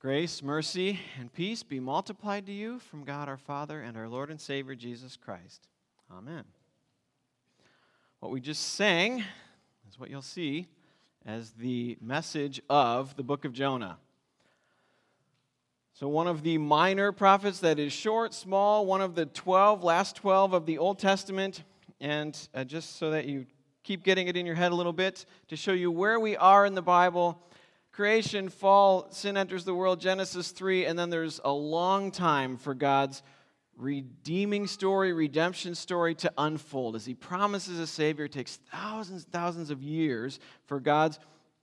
Grace, mercy, and peace be multiplied to you from God our Father and our Lord and Savior Jesus Christ. Amen. What we just sang is what you'll see as the message of the book of Jonah. So, one of the minor prophets that is short, small, one of the 12, last 12 of the Old Testament. And uh, just so that you keep getting it in your head a little bit, to show you where we are in the Bible creation, fall, sin enters the world, Genesis 3, and then there's a long time for God's redeeming story, redemption story to unfold. As He promises a Savior, it takes thousands and thousands of years for God's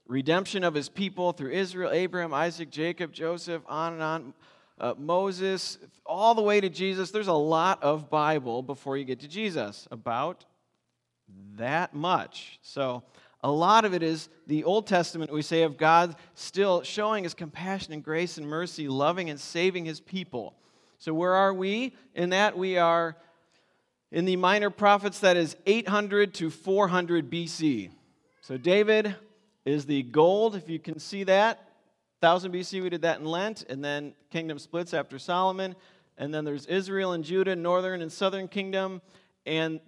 redemption of His people through Israel, Abraham, Isaac, Jacob, Joseph, on and on. Uh, Moses, all the way to Jesus. There's a lot of Bible before you get to Jesus, about that much. So, a lot of it is the Old Testament, we say, of God still showing his compassion and grace and mercy, loving and saving his people. So, where are we in that? We are in the minor prophets, that is 800 to 400 BC. So, David is the gold, if you can see that. 1000 BC, we did that in Lent, and then kingdom splits after Solomon. And then there's Israel and Judah, northern and southern kingdom. And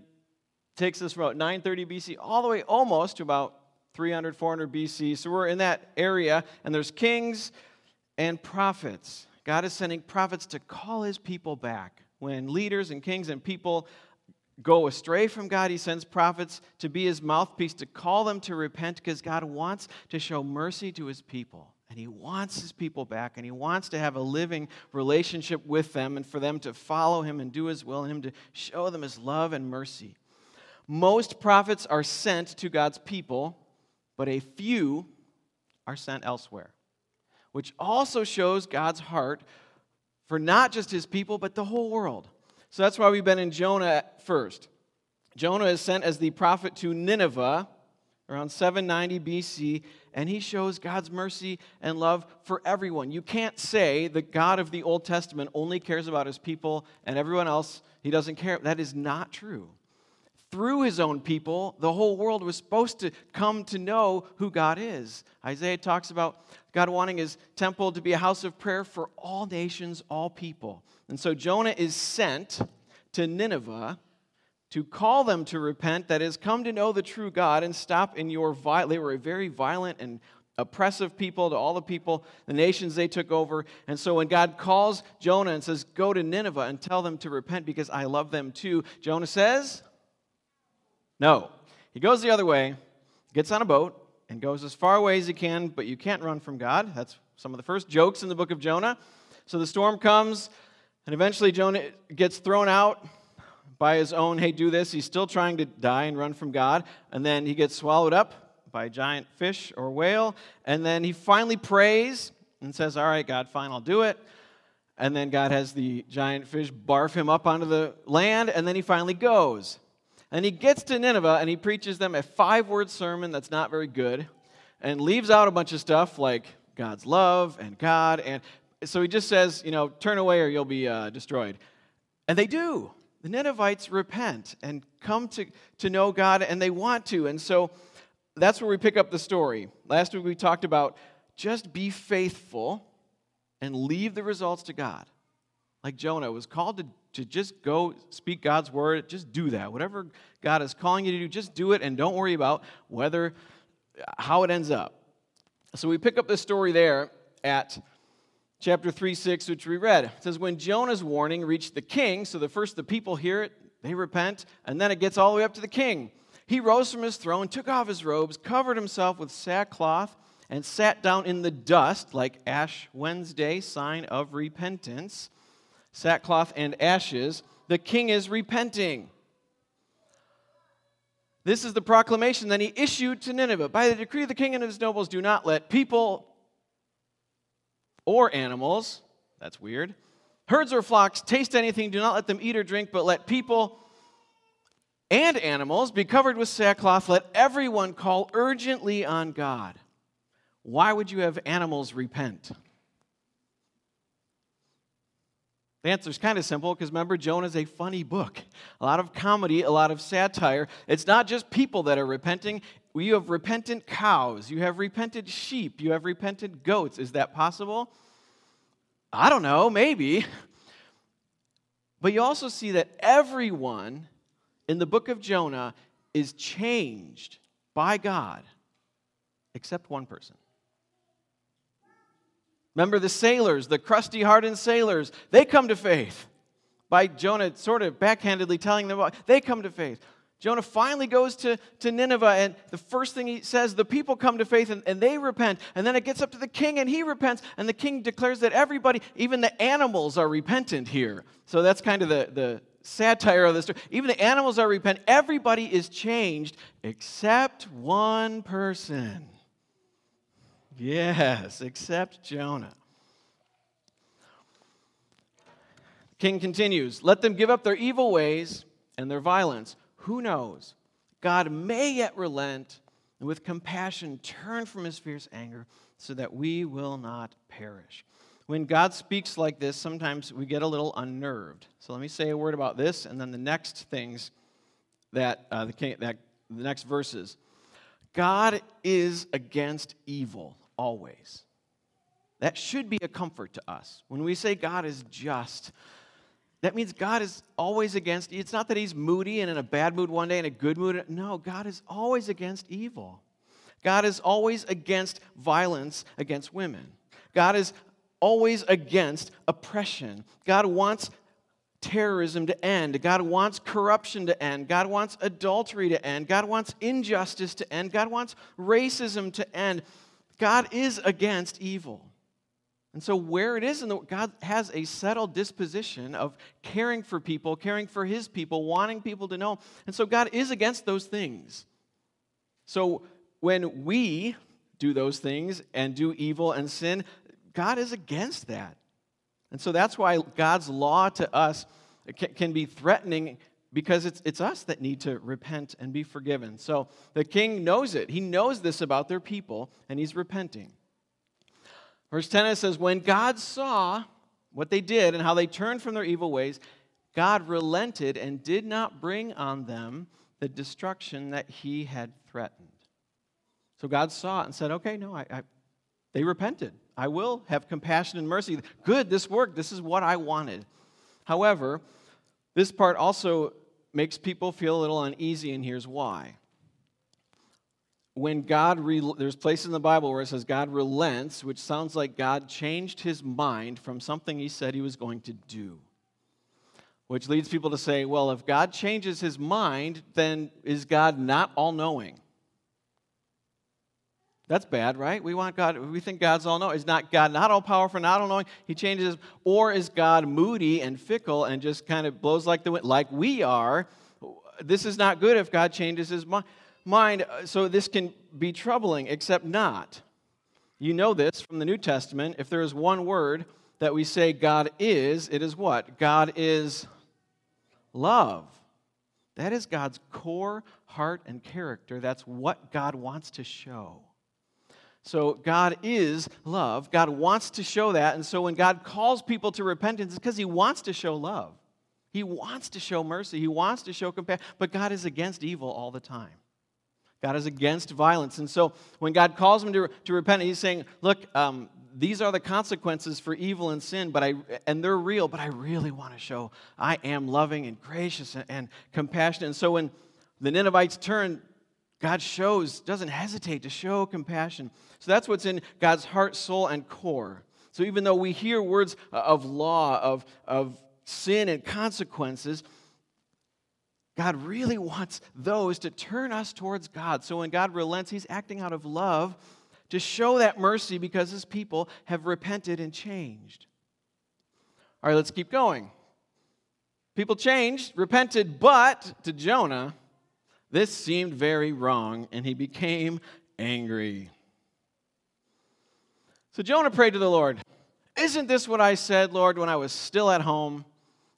takes us from about 930 BC all the way almost to about 300, 400 BC. So we're in that area, and there's kings and prophets. God is sending prophets to call his people back. When leaders and kings and people go astray from God, he sends prophets to be his mouthpiece to call them to repent because God wants to show mercy to his people. And he wants his people back, and he wants to have a living relationship with them and for them to follow him and do his will, and him to show them his love and mercy. Most prophets are sent to God's people, but a few are sent elsewhere, which also shows God's heart for not just his people, but the whole world. So that's why we've been in Jonah first. Jonah is sent as the prophet to Nineveh around 790 BC, and he shows God's mercy and love for everyone. You can't say the God of the Old Testament only cares about his people and everyone else he doesn't care. That is not true through his own people, the whole world was supposed to come to know who God is. Isaiah talks about God wanting his temple to be a house of prayer for all nations, all people. And so Jonah is sent to Nineveh to call them to repent, that is, come to know the true God and stop in your violence. They were a very violent and oppressive people to all the people, the nations they took over. And so when God calls Jonah and says, Go to Nineveh and tell them to repent because I love them too, Jonah says, no. He goes the other way, gets on a boat, and goes as far away as he can, but you can't run from God. That's some of the first jokes in the book of Jonah. So the storm comes, and eventually Jonah gets thrown out by his own, hey, do this. He's still trying to die and run from God. And then he gets swallowed up by a giant fish or whale. And then he finally prays and says, All right, God, fine, I'll do it. And then God has the giant fish barf him up onto the land, and then he finally goes. And he gets to Nineveh and he preaches them a five word sermon that's not very good and leaves out a bunch of stuff like God's love and God. And so he just says, you know, turn away or you'll be uh, destroyed. And they do. The Ninevites repent and come to, to know God and they want to. And so that's where we pick up the story. Last week we talked about just be faithful and leave the results to God. Like Jonah was called to to just go speak God's word, just do that. Whatever God is calling you to do, just do it and don't worry about whether how it ends up. So we pick up the story there at chapter 3 6, which we read. It says, When Jonah's warning reached the king, so the first the people hear it, they repent, and then it gets all the way up to the king. He rose from his throne, took off his robes, covered himself with sackcloth, and sat down in the dust, like Ash Wednesday, sign of repentance sackcloth and ashes, the king is repenting. This is the proclamation that he issued to Nineveh. By the decree of the king and his nobles, do not let people or animals, that's weird, herds or flocks taste anything, do not let them eat or drink, but let people and animals be covered with sackcloth. Let everyone call urgently on God. Why would you have animals repent? The answer is kind of simple because remember, Jonah is a funny book. A lot of comedy, a lot of satire. It's not just people that are repenting. You have repentant cows, you have repentant sheep, you have repentant goats. Is that possible? I don't know, maybe. But you also see that everyone in the book of Jonah is changed by God except one person. Remember the sailors, the crusty hardened sailors, they come to faith by Jonah sort of backhandedly telling them, they come to faith. Jonah finally goes to, to Nineveh, and the first thing he says, the people come to faith and, and they repent. And then it gets up to the king, and he repents. And the king declares that everybody, even the animals, are repentant here. So that's kind of the, the satire of the story. Even the animals are repentant. Everybody is changed except one person. Yes, except Jonah. King continues, Let them give up their evil ways and their violence who knows? God may yet relent and with compassion turn from his fierce anger so that we will not perish. When God speaks like this, sometimes we get a little unnerved. So let me say a word about this and then the next things that, uh, the, that the next verses. God is against evil always. That should be a comfort to us. When we say God is just, that means God is always against, it's not that he's moody and in a bad mood one day and a good mood. No, God is always against evil. God is always against violence against women. God is always against oppression. God wants terrorism to end. God wants corruption to end. God wants adultery to end. God wants injustice to end. God wants racism to end. God is against evil. And so, where it is in the God has a settled disposition of caring for people, caring for his people, wanting people to know. And so, God is against those things. So, when we do those things and do evil and sin, God is against that. And so, that's why God's law to us can be threatening because it's, it's us that need to repent and be forgiven. So, the king knows it. He knows this about their people, and he's repenting. Verse 10 it says, When God saw what they did and how they turned from their evil ways, God relented and did not bring on them the destruction that he had threatened. So God saw it and said, Okay, no, I, I, they repented. I will have compassion and mercy. Good, this worked. This is what I wanted. However, this part also makes people feel a little uneasy, and here's why when God, re- there's places in the Bible where it says God relents, which sounds like God changed his mind from something he said he was going to do. Which leads people to say, well, if God changes his mind, then is God not all knowing? That's bad, right? We want God, we think God's all knowing. Is not God not all powerful, not all knowing? He changes, or is God moody and fickle and just kind of blows like the wind, like we are? This is not good if God changes his mind uh, so this can be troubling, except not. You know this from the New Testament. If there is one word that we say God is, it is what? God is love. That is God's core heart and character. That's what God wants to show. So, God is love. God wants to show that. And so, when God calls people to repentance, it's because He wants to show love. He wants to show mercy. He wants to show compassion. But God is against evil all the time. God is against violence. And so when God calls him to, to repent, he's saying, Look, um, these are the consequences for evil and sin, but I, and they're real, but I really want to show I am loving and gracious and, and compassionate. And so when the Ninevites turn, God shows, doesn't hesitate to show compassion. So that's what's in God's heart, soul, and core. So even though we hear words of law, of, of sin and consequences, God really wants those to turn us towards God. So when God relents, He's acting out of love to show that mercy because His people have repented and changed. All right, let's keep going. People changed, repented, but to Jonah, this seemed very wrong, and he became angry. So Jonah prayed to the Lord, Isn't this what I said, Lord, when I was still at home?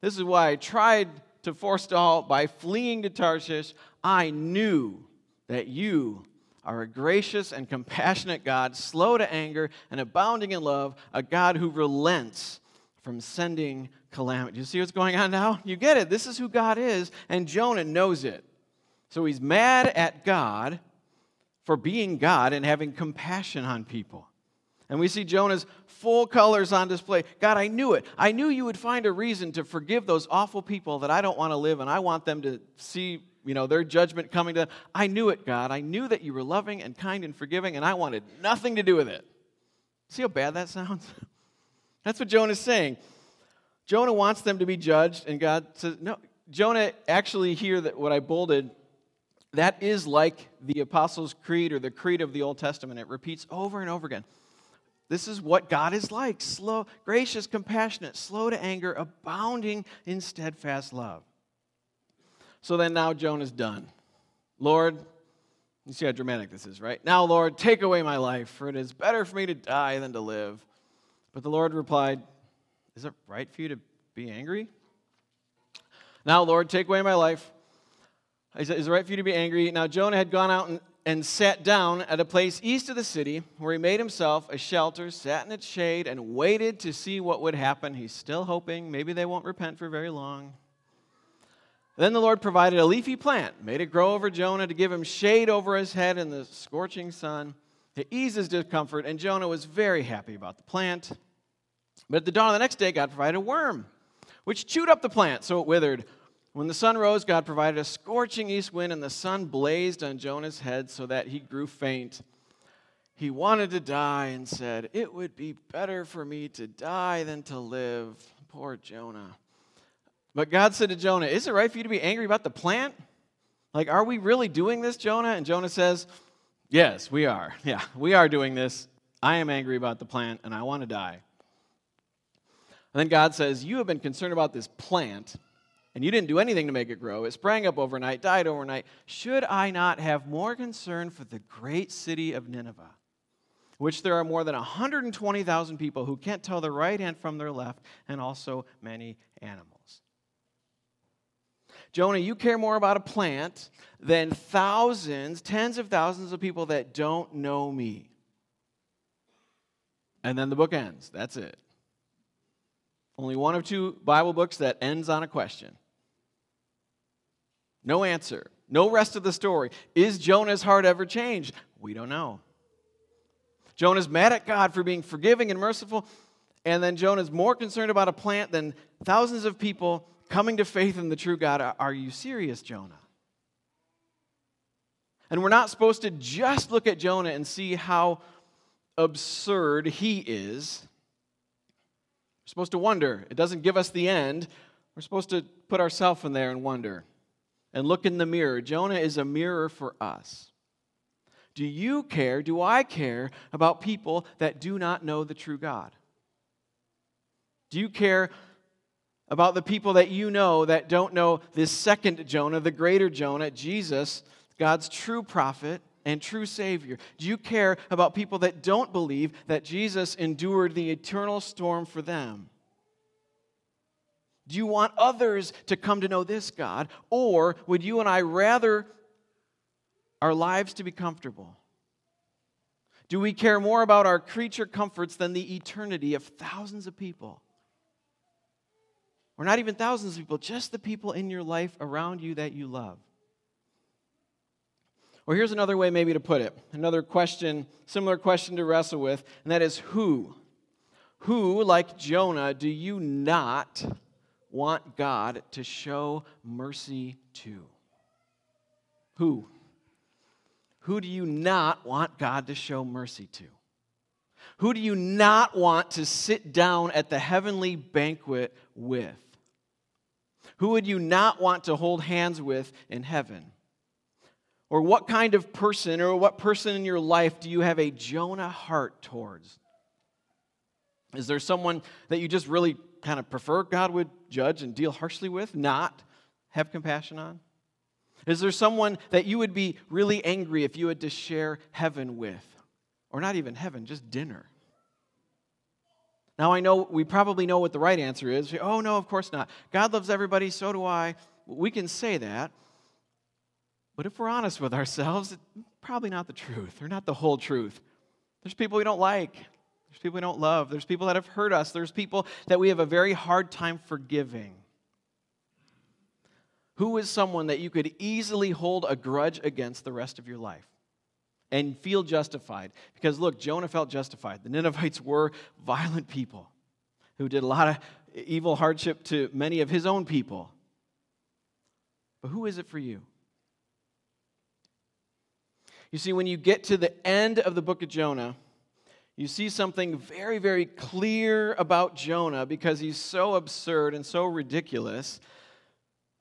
This is why I tried to forestall by fleeing to Tarshish, I knew that you are a gracious and compassionate God, slow to anger and abounding in love, a God who relents from sending calamity. You see what's going on now? You get it. This is who God is, and Jonah knows it. So he's mad at God for being God and having compassion on people. And we see Jonah's full colors on display. God, I knew it. I knew you would find a reason to forgive those awful people that I don't want to live and I want them to see, you know, their judgment coming to them. I knew it, God. I knew that you were loving and kind and forgiving and I wanted nothing to do with it. See how bad that sounds? That's what Jonah's saying. Jonah wants them to be judged and God says, "No, Jonah actually here that what I bolded that is like the Apostles' Creed or the Creed of the Old Testament. It repeats over and over again. This is what God is like slow, gracious, compassionate, slow to anger, abounding in steadfast love. So then now Jonah's done. Lord, you see how dramatic this is, right? Now, Lord, take away my life, for it is better for me to die than to live. But the Lord replied, Is it right for you to be angry? Now, Lord, take away my life. Is it right for you to be angry? Now, Jonah had gone out and and sat down at a place east of the city where he made himself a shelter, sat in its shade, and waited to see what would happen. He's still hoping maybe they won't repent for very long. Then the Lord provided a leafy plant, made it grow over Jonah to give him shade over his head in the scorching sun to ease his discomfort, and Jonah was very happy about the plant. But at the dawn of the next day, God provided a worm, which chewed up the plant so it withered. When the sun rose, God provided a scorching east wind, and the sun blazed on Jonah's head so that he grew faint. He wanted to die and said, It would be better for me to die than to live. Poor Jonah. But God said to Jonah, Is it right for you to be angry about the plant? Like, are we really doing this, Jonah? And Jonah says, Yes, we are. Yeah, we are doing this. I am angry about the plant and I want to die. And then God says, You have been concerned about this plant and you didn't do anything to make it grow. It sprang up overnight, died overnight. Should I not have more concern for the great city of Nineveh, which there are more than 120,000 people who can't tell their right hand from their left, and also many animals? Jonah, you care more about a plant than thousands, tens of thousands of people that don't know me. And then the book ends. That's it. Only one of two Bible books that ends on a question. No answer. No rest of the story. Is Jonah's heart ever changed? We don't know. Jonah's mad at God for being forgiving and merciful, and then Jonah's more concerned about a plant than thousands of people coming to faith in the true God. Are you serious, Jonah? And we're not supposed to just look at Jonah and see how absurd he is. Supposed to wonder. It doesn't give us the end. We're supposed to put ourselves in there and wonder and look in the mirror. Jonah is a mirror for us. Do you care, do I care about people that do not know the true God? Do you care about the people that you know that don't know this second Jonah, the greater Jonah, Jesus, God's true prophet and true Savior? Do you care about people that don't believe that Jesus endured the eternal storm for them? Do you want others to come to know this God? Or would you and I rather our lives to be comfortable? Do we care more about our creature comforts than the eternity of thousands of people? Or not even thousands of people, just the people in your life around you that you love. Or here's another way, maybe, to put it another question, similar question to wrestle with, and that is who? Who, like Jonah, do you not want God to show mercy to? Who? Who do you not want God to show mercy to? Who do you not want to sit down at the heavenly banquet with? Who would you not want to hold hands with in heaven? Or what kind of person or what person in your life do you have a Jonah heart towards? Is there someone that you just really kind of prefer God would judge and deal harshly with, not have compassion on? Is there someone that you would be really angry if you had to share heaven with? Or not even heaven, just dinner? Now, I know we probably know what the right answer is. Oh, no, of course not. God loves everybody, so do I. We can say that. But if we're honest with ourselves, it's probably not the truth, or not the whole truth. There's people we don't like, there's people we don't love. There's people that have hurt us. There's people that we have a very hard time forgiving. Who is someone that you could easily hold a grudge against the rest of your life? and feel justified. Because look, Jonah felt justified. The Ninevites were violent people who did a lot of evil hardship to many of his own people. But who is it for you? You see, when you get to the end of the book of Jonah, you see something very, very clear about Jonah because he's so absurd and so ridiculous.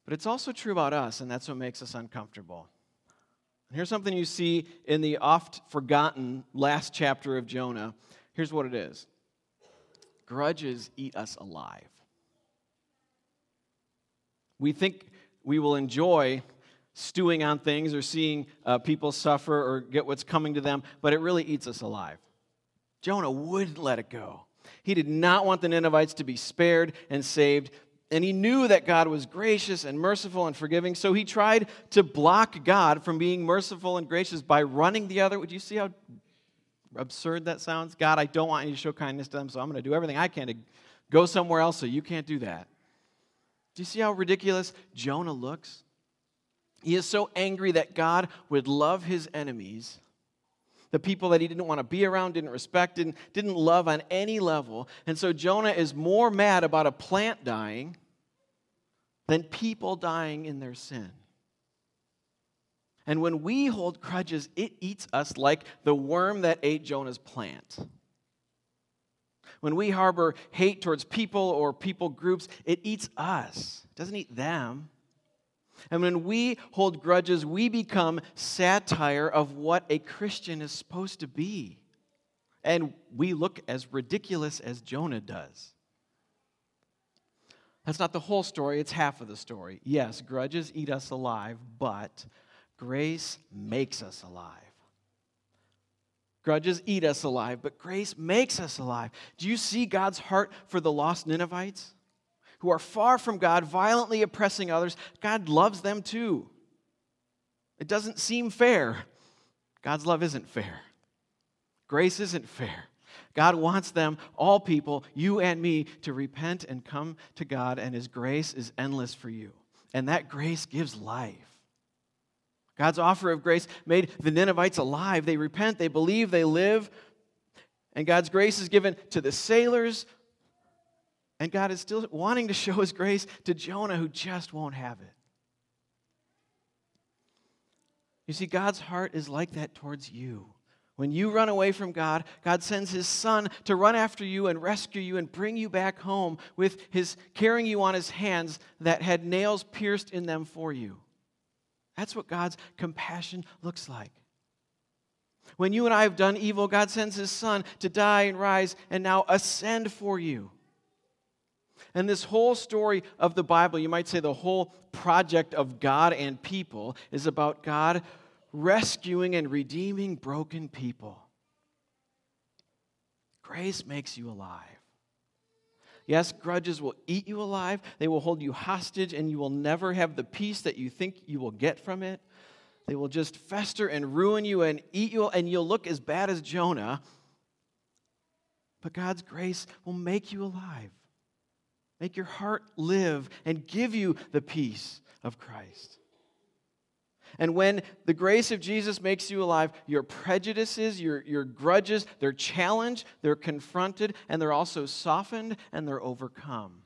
But it's also true about us, and that's what makes us uncomfortable. And here's something you see in the oft forgotten last chapter of Jonah. Here's what it is grudges eat us alive. We think we will enjoy stewing on things or seeing uh, people suffer or get what's coming to them, but it really eats us alive. Jonah wouldn't let it go. He did not want the Ninevites to be spared and saved, and he knew that God was gracious and merciful and forgiving, so he tried to block God from being merciful and gracious by running the other. Would you see how absurd that sounds? God, I don't want you to show kindness to them, so I'm going to do everything I can to go somewhere else so you can't do that. Do you see how ridiculous Jonah looks? He is so angry that God would love his enemies, the people that he didn't want to be around, didn't respect, didn't, didn't love on any level. And so Jonah is more mad about a plant dying than people dying in their sin. And when we hold grudges, it eats us like the worm that ate Jonah's plant. When we harbor hate towards people or people groups, it eats us, it doesn't eat them. And when we hold grudges, we become satire of what a Christian is supposed to be. And we look as ridiculous as Jonah does. That's not the whole story, it's half of the story. Yes, grudges eat us alive, but grace makes us alive. Grudges eat us alive, but grace makes us alive. Do you see God's heart for the lost Ninevites? Who are far from God, violently oppressing others, God loves them too. It doesn't seem fair. God's love isn't fair. Grace isn't fair. God wants them, all people, you and me, to repent and come to God, and His grace is endless for you. And that grace gives life. God's offer of grace made the Ninevites alive. They repent, they believe, they live. And God's grace is given to the sailors, and God is still wanting to show his grace to Jonah, who just won't have it. You see, God's heart is like that towards you. When you run away from God, God sends his son to run after you and rescue you and bring you back home with his carrying you on his hands that had nails pierced in them for you. That's what God's compassion looks like. When you and I have done evil, God sends his son to die and rise and now ascend for you. And this whole story of the Bible, you might say the whole project of God and people, is about God rescuing and redeeming broken people. Grace makes you alive. Yes, grudges will eat you alive, they will hold you hostage, and you will never have the peace that you think you will get from it. They will just fester and ruin you and eat you, and you'll look as bad as Jonah. But God's grace will make you alive make your heart live, and give you the peace of Christ. And when the grace of Jesus makes you alive, your prejudices, your, your grudges, they're challenged, they're confronted, and they're also softened and they're overcome.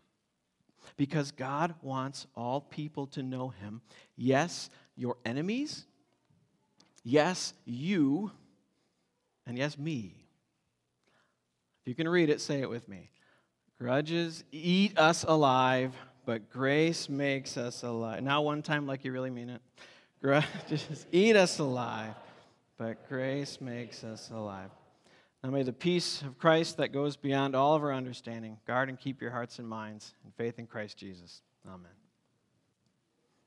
Because God wants all people to know Him. Yes, your enemies. Yes, you. And yes, me. If you can read it, say it with me. Grudges eat us alive, but grace makes us alive. Now, one time, like you really mean it. Grudges eat us alive, but grace makes us alive. Now, may the peace of Christ that goes beyond all of our understanding guard and keep your hearts and minds in faith in Christ Jesus. Amen.